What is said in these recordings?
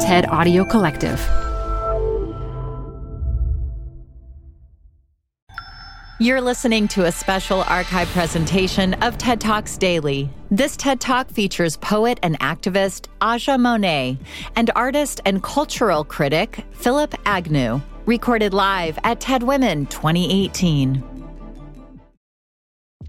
TED Audio Collective. You're listening to a special archive presentation of TED Talks Daily. This TED Talk features poet and activist Aja Monet and artist and cultural critic Phillip Agnew, recorded live at TED Women 2018.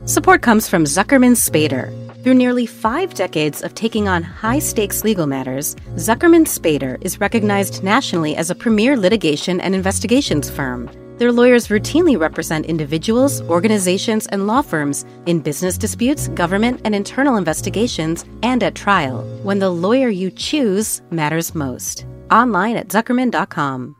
Support comes from Zuckerman Spader. Through nearly five decades of taking on high stakes legal matters, Zuckerman Spader is recognized nationally as a premier litigation and investigations firm. Their lawyers routinely represent individuals, organizations, and law firms in business disputes, government and internal investigations, and at trial, when the lawyer you choose matters most. Online at Zuckerman.com.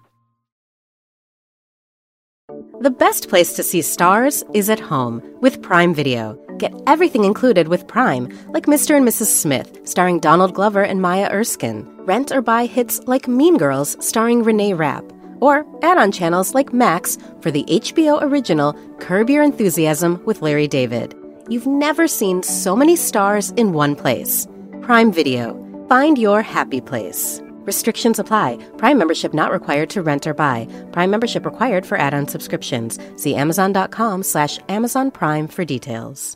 The best place to see stars is at home with Prime Video. Get everything included with Prime, like Mr. and Mrs. Smith, starring Donald Glover and Maya Erskine. Rent or buy hits like Mean Girls, starring Renee Rapp or add on channels like Max for the HBO original Curb Your Enthusiasm with Larry David. You've never seen so many stars in one place. Prime Video. Find your happy place. Restrictions apply. Prime membership not required to rent or buy. Prime membership required for add-on subscriptions. See Amazon.com slash Amazon Prime for details.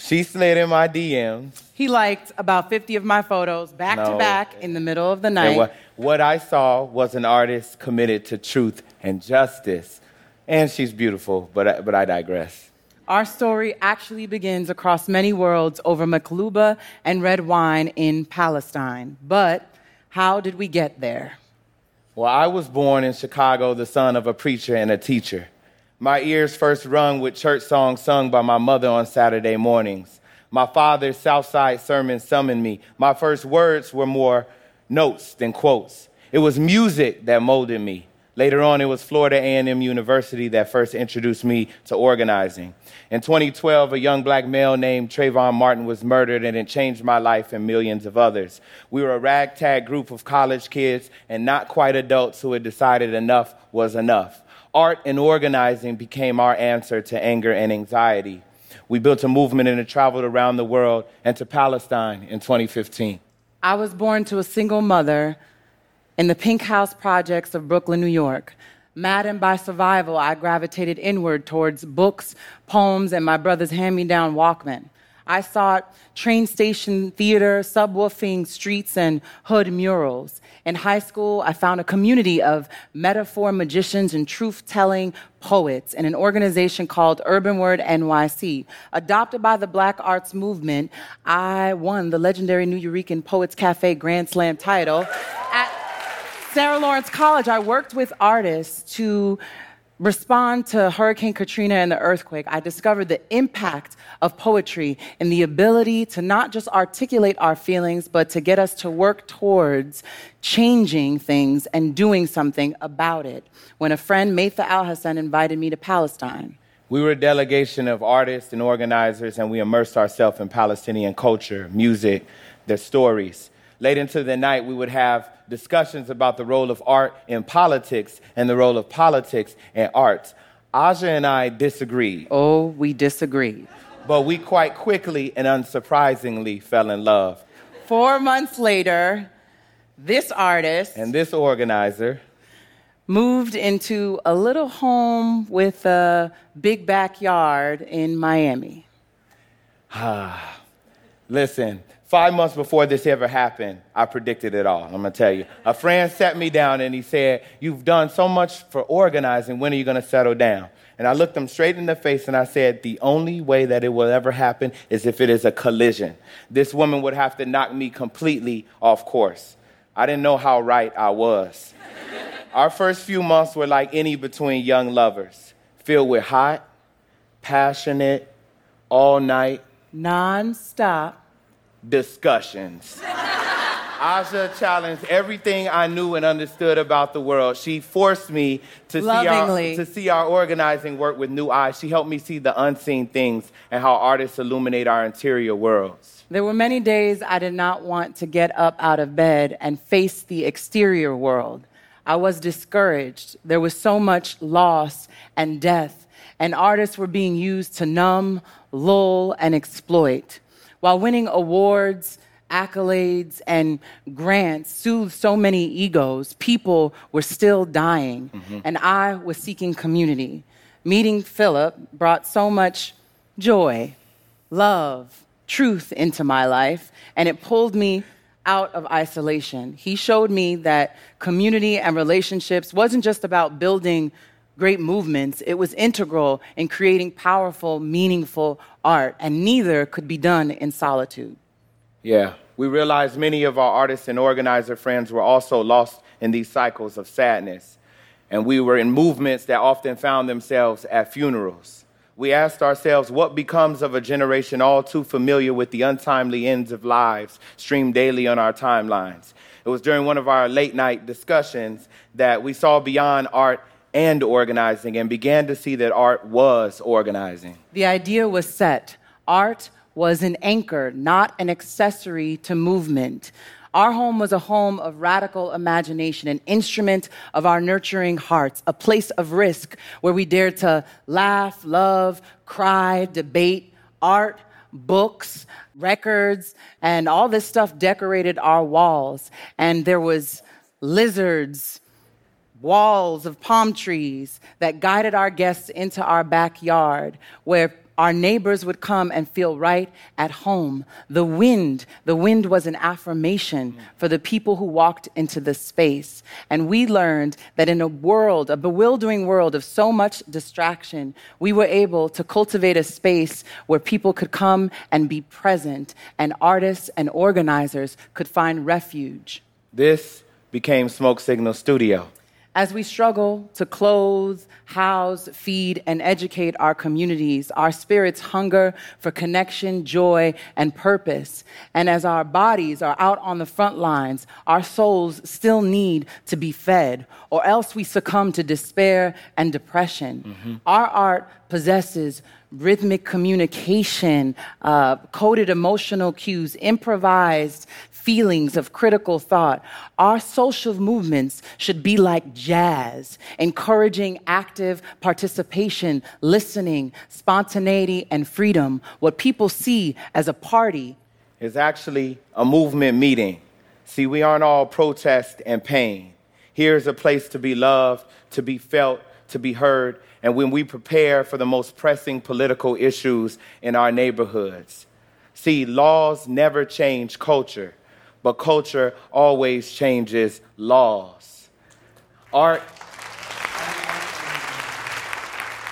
She slid in my DMs. He liked about 50 of my photos back to back in the middle of the night. what, what I saw was an artist committed to truth and justice. And she's beautiful, but I, but I digress. Our story actually begins across many worlds over Makluba and red wine in Palestine. But how did we get there? Well, I was born in Chicago, the son of a preacher and a teacher. My ears first rung with church songs sung by my mother on Saturday mornings. My father's Southside sermon summoned me. My first words were more notes than quotes. It was music that molded me. Later on, it was Florida A&M University that first introduced me to organizing. In 2012, a young black male named Trayvon Martin was murdered, and it changed my life and millions of others. We were a ragtag group of college kids and not quite adults who had decided enough was enough. Art and organizing became our answer to anger and anxiety. We built a movement and it traveled around the world and to Palestine in 2015. I was born to a single mother in the Pink House projects of Brooklyn, New York. Maddened by survival, I gravitated inward towards books, poems, and my brother's hand me down Walkman. I sought train station theater, subwoofing streets, and hood murals. In high school, I found a community of metaphor magicians and truth telling poets in an organization called Urban Word NYC. Adopted by the Black Arts Movement, I won the legendary Nuyorican Poets Cafe Grand Slam title. At Sarah Lawrence College, I worked with artists to respond to Hurricane Katrina and the earthquake. I discovered the impact of poetry and the ability to not just articulate our feelings, but to get us to work towards changing things and doing something about it. When a friend, Maytha Alhassen, invited me to Palestine. We were a delegation of artists and organizers, and we immersed ourselves in Palestinian culture, music, their stories. Late into the night, we would have discussions about the role of art in politics and the role of politics in arts. Aja and I disagreed, Oh, we disagreed. but we quite quickly and unsurprisingly fell in love. Four months later, this artist And this organizer, moved into a little home with a big backyard in Miami. Ah, listen, five months before this ever happened, I predicted it all. I'm gonna tell you. A friend sat me down and he said, You've done so much for organizing, when are you gonna settle down? And I looked him straight in the face and I said, The only way that it will ever happen is if it is a collision. This woman would have to knock me completely off course. I didn't know how right I was. Our first few months were like any between young lovers, filled with hot, passionate, all night Non stop. Discussions. Aja challenged everything I knew and understood about the world. She forced me to see, our, to see our organizing work with new eyes. She helped me see the unseen things and how artists illuminate our interior worlds. There were many days I did not want to get up out of bed and face the exterior world. I was discouraged. There was so much loss and death, and artists were being used to numb, lull, and exploit. While winning awards, accolades and grants soothed so many egos, people were still dying, mm-hmm. and I was seeking community. Meeting Phillip brought so much joy, love, truth into my life, and it pulled me out of isolation. He showed me that community and relationships wasn't just about building great movements, it was integral in creating powerful, meaningful art, and neither could be done in solitude. Yeah, we realized many of our artists and organizer friends were also lost in these cycles of sadness. And we were in movements that often found themselves at funerals. We asked ourselves what becomes of a generation all too familiar with the untimely ends of lives streamed daily on our timelines. It was during one of our late night discussions that we saw beyond art and organizing and began to see that art was organizing. The idea was set art was an anchor, not an accessory to movement. Our home was a home of radical imagination, an instrument of our nurturing hearts, a place of risk where we dared to laugh, love, cry, debate, art, books, records, and all this stuff decorated our walls. And there was lizards, walls of palm trees that guided our guests into our backyard where our neighbors would come and feel right at home. The wind, the wind was an affirmation for the people who walked into the space. And we learned that in a world, a bewildering world of so much distraction, we were able to cultivate a space where people could come and be present, and artists and organizers could find refuge. This became Smoke Signals Studio. As we struggle to clothe, house, feed, and educate our communities, our spirits hunger for connection, joy, and purpose. And as our bodies are out on the front lines, our souls still need to be fed, or else we succumb to despair and depression. Mm-hmm. Our art possesses rhythmic communication, uh, coded emotional cues, improvised feelings of critical thought. Our social movements should be like jazz, encouraging active participation, listening, spontaneity, and freedom. What people see as a party is actually a movement meeting. See, we aren't all protest and pain. Here's a place to be loved, to be felt, to be heard, and when we prepare for the most pressing political issues in our neighborhoods. See, laws never change culture but culture always changes laws. Art,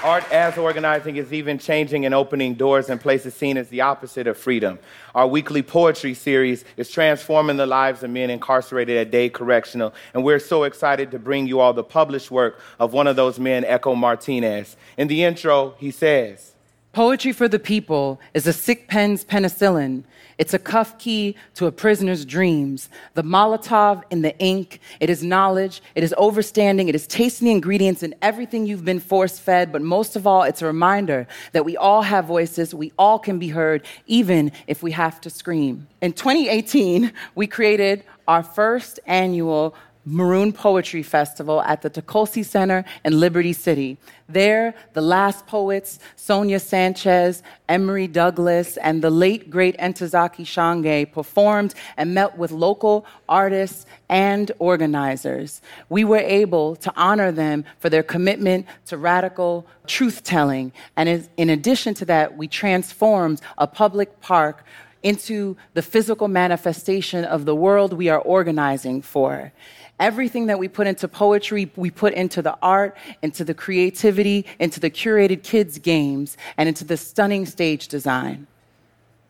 art as organizing is even changing and opening doors in places seen as the opposite of freedom. Our weekly poetry series is transforming the lives of men incarcerated at Dade Correctional, and we're so excited to bring you all the published work of one of those men, Echo Martinez. In the intro, he says, Poetry for the people is a sick pen's penicillin. It's a cuff key to a prisoner's dreams. The Molotov in the ink. It is knowledge. It is overstanding. It is tasting the ingredients in everything you've been force fed. But most of all, it's a reminder that we all have voices. We all can be heard, even if we have to scream. In 2018, we created our first annual Maroon Poetry Festival at the Tacolcy Center in Liberty City. There, the last poets, Sonia Sanchez, Emory Douglas, and the late great Ntozake Shange performed and met with local artists and organizers. We were able to honor them for their commitment to radical truth telling. And in addition to that, we transformed a public park into the physical manifestation of the world we are organizing for. Everything that we put into poetry, we put into the art, into the creativity, into the curated kids' games, and into the stunning stage design.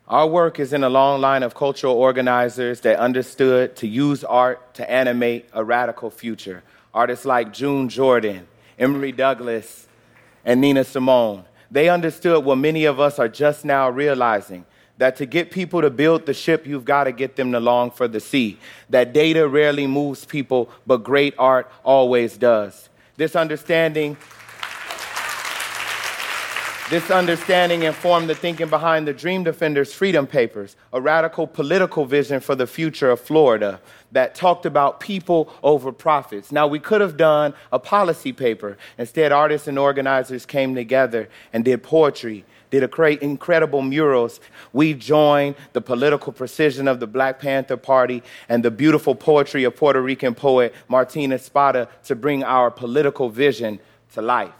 Our work is in a long line of cultural organizers that understood to use art to animate a radical future. Artists like June Jordan, Emory Douglas, and Nina Simone. They understood what many of us are just now realizing that to get people to build the ship, you've got to get them to long for the sea. That data rarely moves people, but great art always does. This understanding this understanding informed the thinking behind the Dream Defenders Freedom Papers, a radical political vision for the future of Florida that talked about people over profits. Now, we could have done a policy paper. Instead, artists and organizers came together and did poetry, did a incredible murals. We joined the political precision of the Black Panther Party and the beautiful poetry of Puerto Rican poet Martín Espada to bring our political vision to life.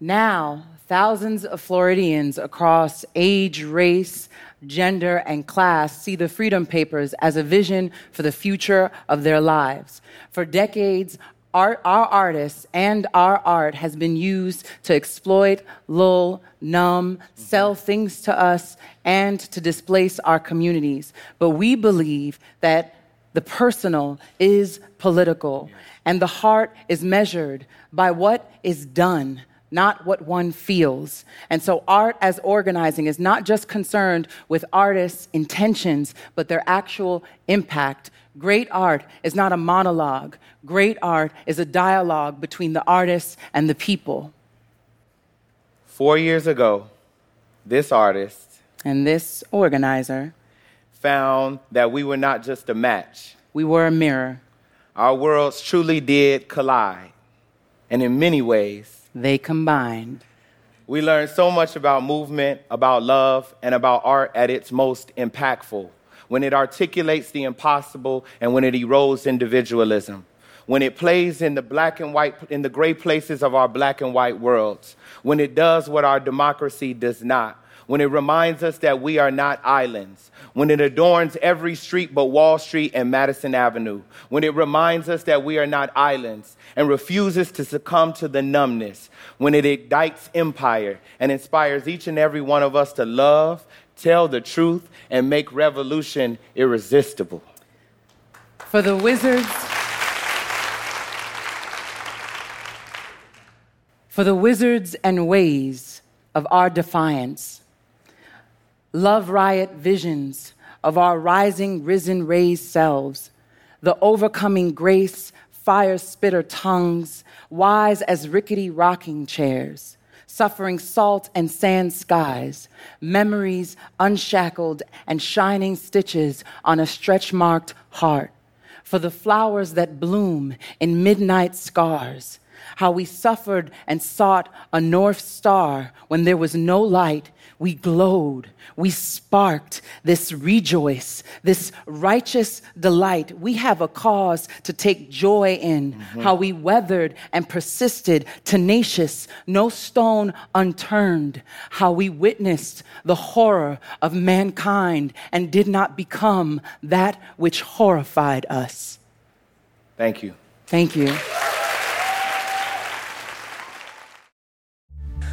Now, thousands of Floridians across age, race, gender, and class see the Freedom Papers as a vision for the future of their lives. For decades, art, our artists and our art has been used to exploit, lull, numb, sell things to us, and to displace our communities. But we believe that the personal is political, and the heart is measured by what is done not what one feels. And so, art as organizing is not just concerned with artists' intentions, but their actual impact. Great art is not a monologue, great art is a dialogue between the artists and the people. Four years ago, this artist and this organizer found that we were not just a match, we were a mirror. Our worlds truly did collide. And in many ways, they combined. We learned so much about movement, about love, and about art at its most impactful when it articulates the impossible and when it erodes individualism. When it plays in the black and white, in the gray places of our black and white worlds. When it does what our democracy does not when it reminds us that we are not islands, when it adorns every street but Wall Street and Madison Avenue, when it reminds us that we are not islands and refuses to succumb to the numbness, when it ignites empire and inspires each and every one of us to love, tell the truth, and make revolution irresistible. For the wizards, for the wizards and ways of our defiance love riot visions of our rising, risen, raised selves, the overcoming grace, fire spitter tongues, wise as rickety rocking chairs, suffering salt and sand skies, memories unshackled and shining stitches on a stretch marked heart, for the flowers that bloom in midnight scars, how we suffered and sought a north star when there was no light we glowed, we sparked this rejoice, this righteous delight. We have a cause to take joy in mm-hmm. how we weathered and persisted, tenacious, no stone unturned, how we witnessed the horror of mankind and did not become that which horrified us. Thank you. Thank you.